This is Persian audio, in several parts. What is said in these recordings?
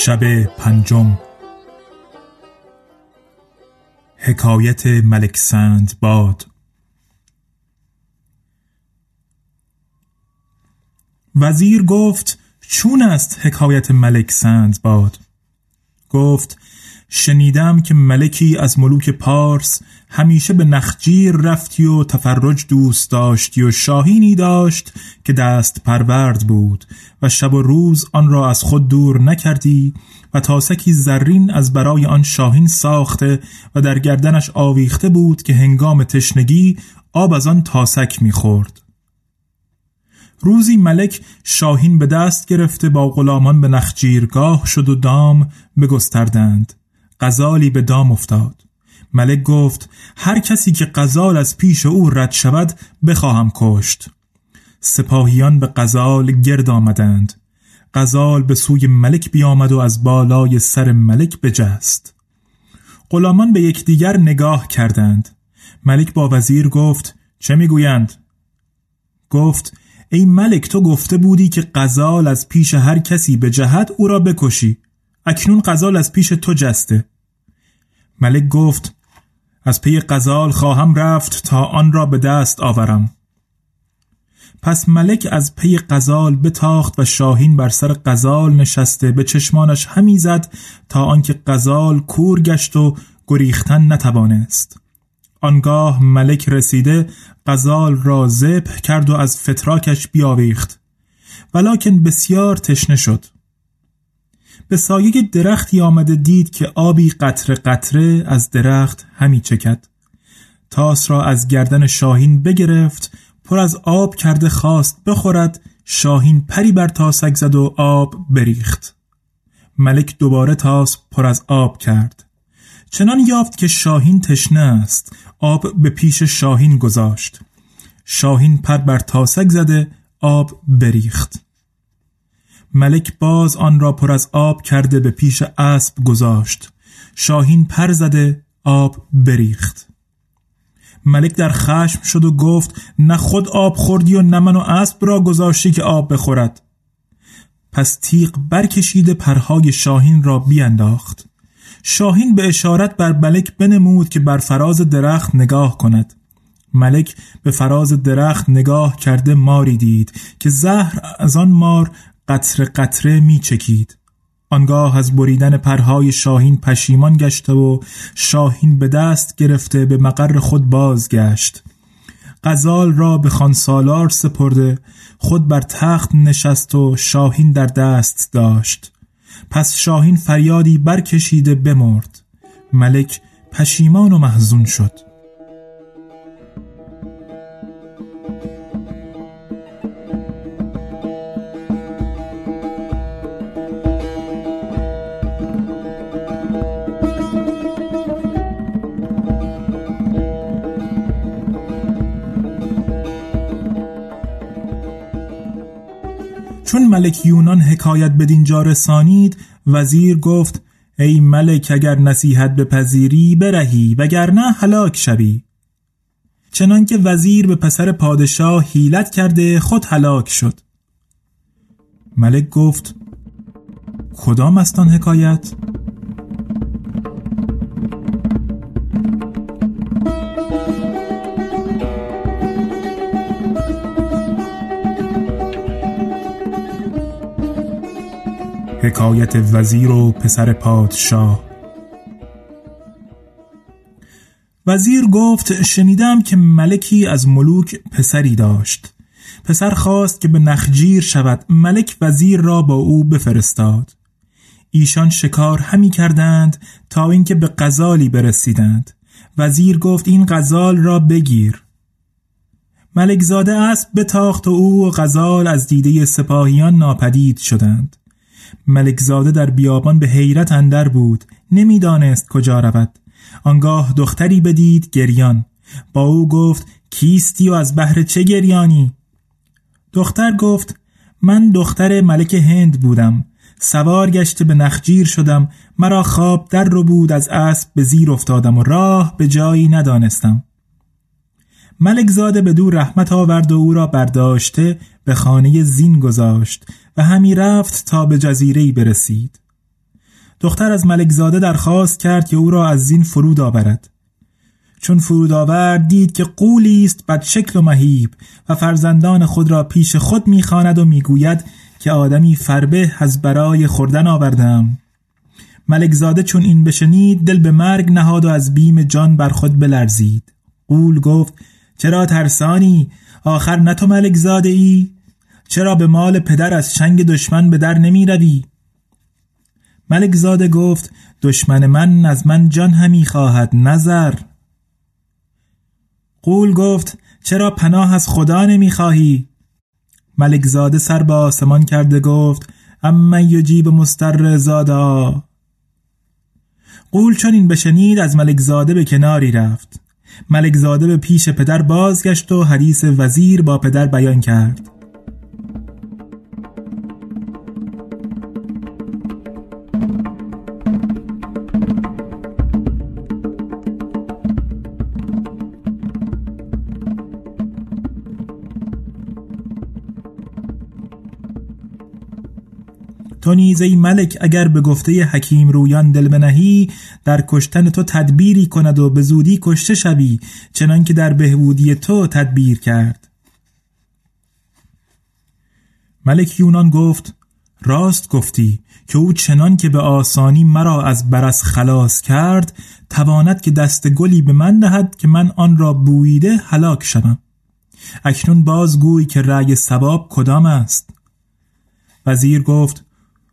شب پنجم. حکایت ملک سند باد. وزیر گفت چون است حکایت ملک سند باد؟ گفت شنیدم که ملکی از ملوک پارس همیشه به نخجیر رفتی و تفرج دوست داشتی و شاهینی داشت که دست پرورد بود و شب و روز آن را از خود دور نکردی و تاسکی زرین از برای آن شاهین ساخته و در گردنش آویخته بود که هنگام تشنگی آب از آن تاسک می‌خورد. روزی ملک شاهین به دست گرفته با غلامان به نخجیرگاه شد و دام بگستردند غزالی به دام افتاد. ملک گفت هر کسی که غزال از پیش او رد شود بخواهم کشت. سپاهیان به غزال گرد آمدند. غزال به سوی ملک بیامد و از بالای سر ملک بجست. غلامان به یکدیگر نگاه کردند. ملک با وزیر گفت چه می‌گویند؟ گفت ای ملک تو گفته بودی که غزال از پیش هر کسی به جهت او را بکشی. اکنون غزال از پیش تو جسته. ملک گفت از پی غزال خواهم رفت تا آن را به دست آورم. پس ملک از پی قزال بتاخت و شاهین بر سر قزال نشسته به چشمانش همی زد تا آنکه قزال کور گشت و گریختن نتوانست. آنگاه ملک رسیده قزال را ذبح کرد و از فتراکش بیاویخت. ولکن بسیار تشنه شد. به سایه درختی آمده دید که آبی قطره قطره از درخت همی چکد. تاس را از گردن شاهین بگرفت پر از آب کرده خواست بخورد شاهین پری بر تاسک زد و آب بریخت. ملک دوباره تاس پر از آب کرد. چنان یافت که شاهین تشنه است آب به پیش شاهین گذاشت. شاهین پر بر تاسک زده آب بریخت. ملک باز آن را پر از آب کرده به پیش اسب گذاشت. شاهین پر زده آب بریخت. ملک در خشم شد و گفت نه خود آب خوردی و نه من و اسب را گذاشتی که آب بخورد. پس تیغ برکشیده پرهای شاهین را بیانداخت شاهین به اشارت بر ملک بنمود که بر فراز درخت نگاه کند. ملک به فراز درخت نگاه کرده ماری دید که زهر از آن مار قطره قطره می چکید آنگاه از بریدن پرهای شاهین پشیمان گشته و شاهین به دست گرفته به مقر خود بازگشت. غزال را به خانسالار سپرده خود بر تخت نشست و شاهین در دست داشت. پس شاهین فریادی برکشیده بمرد. ملک پشیمان و محزون شد. ملک یونان حکایت به دینجا رسانید وزیر گفت ای ملک اگر نصیحت بپذیری برهی وگرنه هلاک شوی چنانکه وزیر به پسر پادشاه حیلت کرده خود هلاک شد ملک گفت کدام استان حکایت؟ حکایت وزیر و پسر پادشاه. وزیر گفت شنیدم که ملکی از ملوک پسری داشت. پسر خواست که به نخجیر شود. ملک وزیر را با او بفرستاد. ایشان شکار همی کردند تا اینکه به غزالی برسیدند. وزیر گفت این غزال را بگیر. ملک زاده اسب بتاخت و او و غزال از دیده سپاهیان ناپدید شدند. ملکزاده در بیابان به حیرت اندر بود. نمی‌دانست کجا رود. آنگاه دختری بدید گریان. با او گفت کیستی و از بهر چه گریانی؟ دختر گفت من دختر ملک هند بودم. سوار گشته به نخجیر شدم. مرا خواب در رو بود از اسب به زیر افتادم و راه به جایی ندانستم. ملک زاده به دور رحمت آورد و او را برداشته به خانه زین گذاشت. و همی رفت تا به جزیره برسید. دختر از ملک زاده درخواست کرد که او را از زین فرود آورد. چون فرود آورد دید که قولی است بد شکل و مهیب و فرزندان خود را پیش خود می‌خواند و می‌گوید که آدمی فربه از برای خوردن آوردم. ملک زاده چون این بشنید دل به مرگ نهاد و از بیم جان بر خود بلرزید. قول گفت چرا ترسانی؟ آخر نه تو ملک زاده ای چرا به مال پدر از چنگ دشمن به در نمی روی؟ ملک زاده گفت دشمن من از من جان همی خواهد نظر. قول گفت چرا پناه از خدا نمی خواهی؟ ملک زاده سر به آسمان کرده گفت اما یجیب مستر زادا. قول چون این بشنید از ملک زاده به کناری رفت. ملک زاده به پیش پدر بازگشت و حدیث وزیر با پدر بیان کرد. ای ملک اگر به گفته حکیم رویان دل بنهی در کشتن تو تدبیری کند و به زودی کشته شوی چنان که در بهبودی تو تدبیر کرد. ملک یونان گفت راست گفتی که او چنان که به آسانی مرا از برس خلاص کرد تواند که دست گلی به من دهد که من آن را بویده هلاک شوم. اکنون بازگوی که رأی سواب کدام است؟ وزیر گفت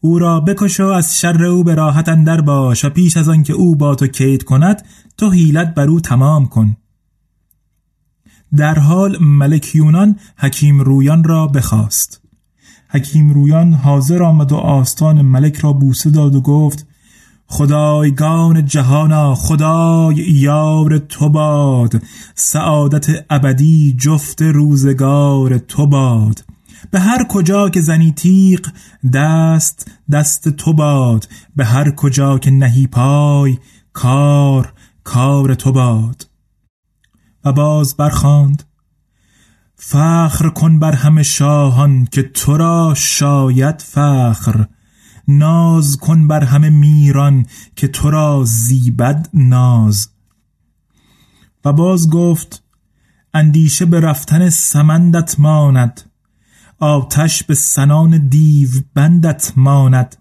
او را بکش و از شر او به راحت اندر باش و پیش از آن که او با تو کید کند تو حیلت بر او تمام کن. در حال ملک یونان حکیم رویان را بخواست. حکیم رویان حاضر آمد و آستان ملک را بوسه داد و گفت خدایگان جهانا خدای یار تو باد سعادت ابدی جفت روزگار تو باد. به هر کجا که زنی تیغ دست دست تو باد. به هر کجا که نهی پای کار کار تو باد. و باز برخاند فخر کن بر همه شاهان که تو را شاید فخر. ناز کن بر همه میران که تو را زیبد ناز. و باز گفت اندیشه به رفتن سمندت ماند. آتش به سنان دیو بندت ماند.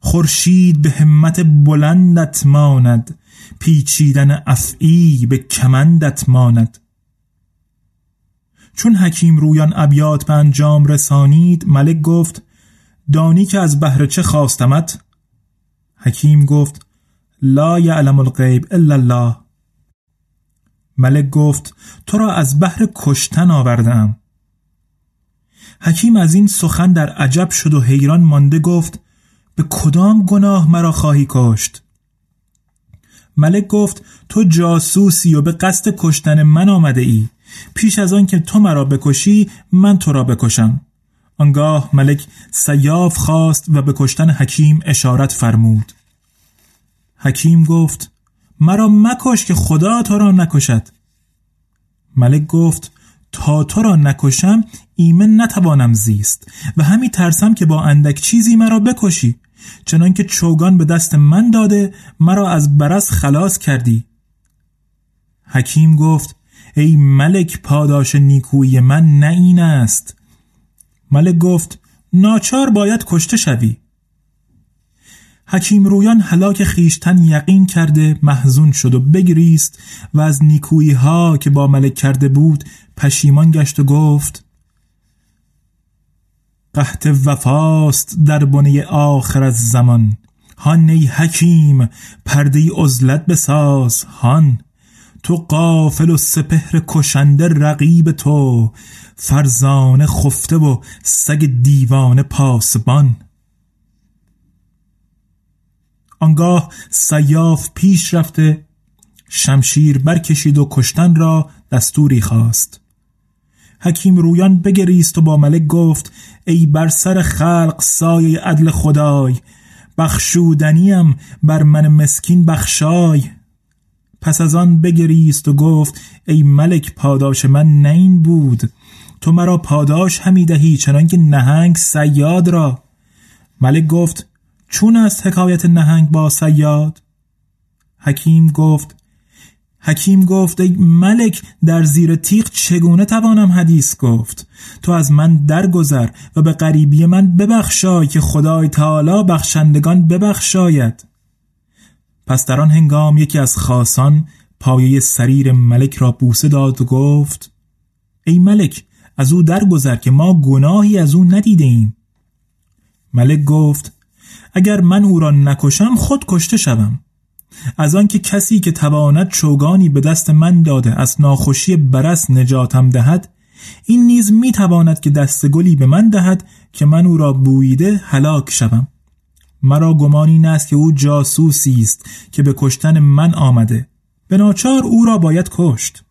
خورشید به همت بلندت ماند. پیچیدن افعی به کمندت ماند. چون حکیم رویان ابیات به انجام رسانید ملک گفت دانی که از بهر چه خواستمت؟ حکیم گفت لا یعلم الغیب الا الله. ملک گفت تو را از بهر کشتن آوردم حکیم از این سخن در عجب شد و حیران مانده گفت به کدام گناه مرا خواهی کشت؟ ملک گفت تو جاسوسی و به قصد کشتن من آمده ای. پیش از آن که تو مرا بکشی من تو را بکشم. آنگاه ملک سیاف خواست و به کشتن حکیم اشارت فرمود. حکیم گفت مرا مکش که خدا تو را نکشد. ملک گفت تا تو را نکشم ایمن نتوانم زیست و همی ترسم که با اندک چیزی مرا بکشی. چنانکه چوگان به دست من داده مرا از برس خلاص کردی. حکیم گفت ای ملک پاداش نیکویی من نه این است. ملک گفت ناچار باید کشته شوی. حکیم رویان هلاک خیشتن یقین کرده محزون شد و بگریست و از نیکویی ها که با ملک کرده بود پشیمان گشت و گفت قحط وفاست در بنه آخر از زمان. هان ای حکیم پرده عزلت بساز. هان تو قافل و سپهر کشنده رقیب تو فرزانه خفته و سگ دیوانه پاسبان. آنگاه سیاف پیش رفته شمشیر برکشید و کشتن را دستوری خواست. حکیم رویان بگریست و با ملک گفت ای بر سر خلق سایه عدل خدای بخشودنیم بر من مسکین بخشای. پس از آن بگریست و گفت ای ملک پاداش من نه این بود تو مرا پاداش همی دهی چنانکه نهنگ سیاد را. ملک گفت چون است حکایت نهنگ با سیاد حکیم گفت حکیم گفت ای ملک در زیر تیغ چگونه توانم حدیث گفت؟ تو از من درگذر و به غریبی من ببخشای که خدای تعالی بخشندگان ببخشاید. پس در آن هنگام یکی از خاصان پایه سریر ملک را بوسه داد و گفت ای ملک از او درگذر که ما گناهی از او ندیده ایم. ملک گفت اگر من او را نکشم خود کشته شوم. از آنکه کسی که تواند چوگانی به دست من داده از ناخوشی برس نجاتم دهد این نیز می تواند که دست گلی به من دهد که من او را بویده هلاک شوم. مرا گمانی این که او جاسوسی است که به کشتن من آمده. به ناچار او را باید کشت.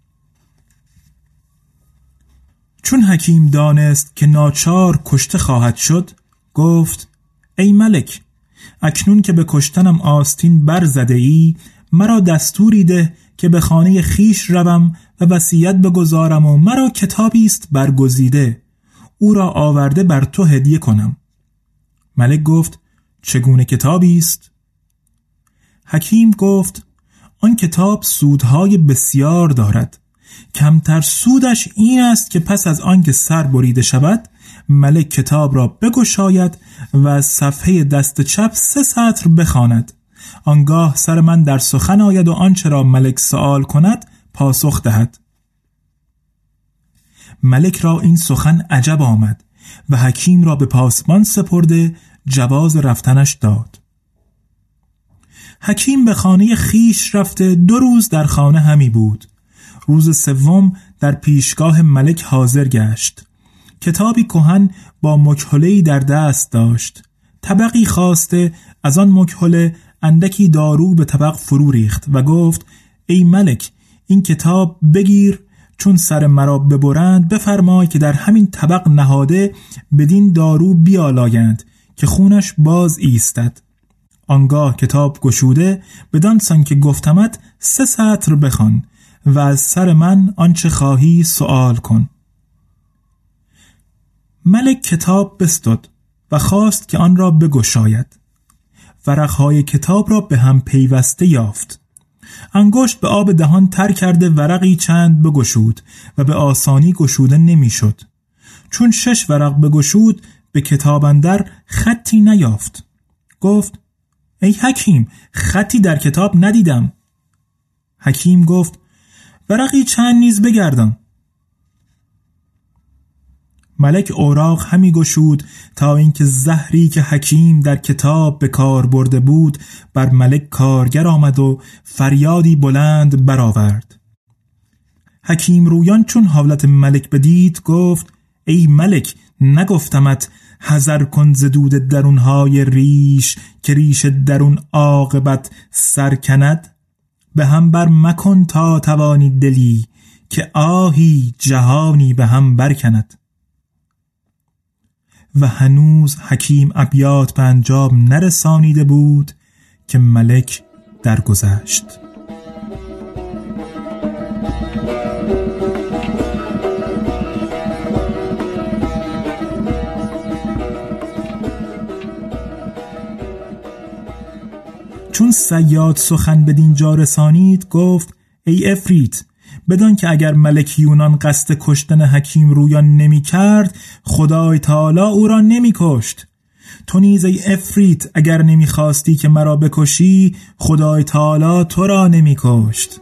چون حکیم دانست که ناچار کشته خواهد شد گفت ای ملک اکنون که به کشتنم آستین برزده ای مرا دستوری ده که به خانه خیش روم و وصیت بگذارم و مرا کتابی است برگزیده. او را آورده بر تو هدیه کنم. ملک گفت چگونه کتابی است؟ حکیم گفت آن کتاب سودهای بسیار دارد. کمتر سودش این است که پس از آنکه سر بریده شود ملک کتاب را بگشاید و صفحه دست چپ سه سطر بخواند. آنگاه سر من در سخن آید و آنچه را ملک سوال کند پاسخ دهد. ملک را این سخن عجب آمد و حکیم را به پاسبان سپرده جواز رفتنش داد. حکیم به خانه خیش رفته دو روز در خانه همی بود. روز سوم در پیشگاه ملک حاضر گشت. کتابی کهن با مکحله در دست داشت. طبقی خواسته از آن مکحله اندکی دارو به طبق فرو ریخت و گفت ای ملک این کتاب بگیر چون سر مرا ببرند بفرمای که در همین طبق نهاده بدین دارو بیالایند که خونش باز ایستد. آنگاه کتاب گشوده بدان سان که گفتمت سه سطر بخوان و از سر من آنچه خواهی سوال کن. ملک کتاب بستد و خواست که آن را بگشاید. ورقهای کتاب را به هم پیوسته یافت. انگشت به آب دهان تر کرده ورقی چند بگشود و به آسانی گشوده نمی‌شد. چون شش ورق بگشود به کتاب اندر خطی نیافت. گفت ای حکیم خطی در کتاب ندیدم. حکیم گفت ورقی چند نیز بگردان. ملک اوراق همی گشود تا اینکه زهری که حکیم در کتاب به کار برده بود بر ملک کارگر آمد و فریادی بلند برآورد. حکیم رویان چون حالت ملک بدید گفت ای ملک نگفتمت حذر کن ز دود درونهای ریش که ریش درون عاقبت سرکند به هم بر مکن تا توانی دلی که آهی جهانی به هم برکند. و هنوز حکیم ابیات به انجام نرسانیده بود که ملک درگذشت. چون سیاد سخن بدین جا رسانید گفت ای افریت بدان که اگر ملک یونان قصد کشتن حکیم رویان نمی کرد خدای تعالی او را نمی کشت. تو نیز ای افریت اگر نمی‌خواستی که مرا بکشی خدای تعالی تو را نمی کشت.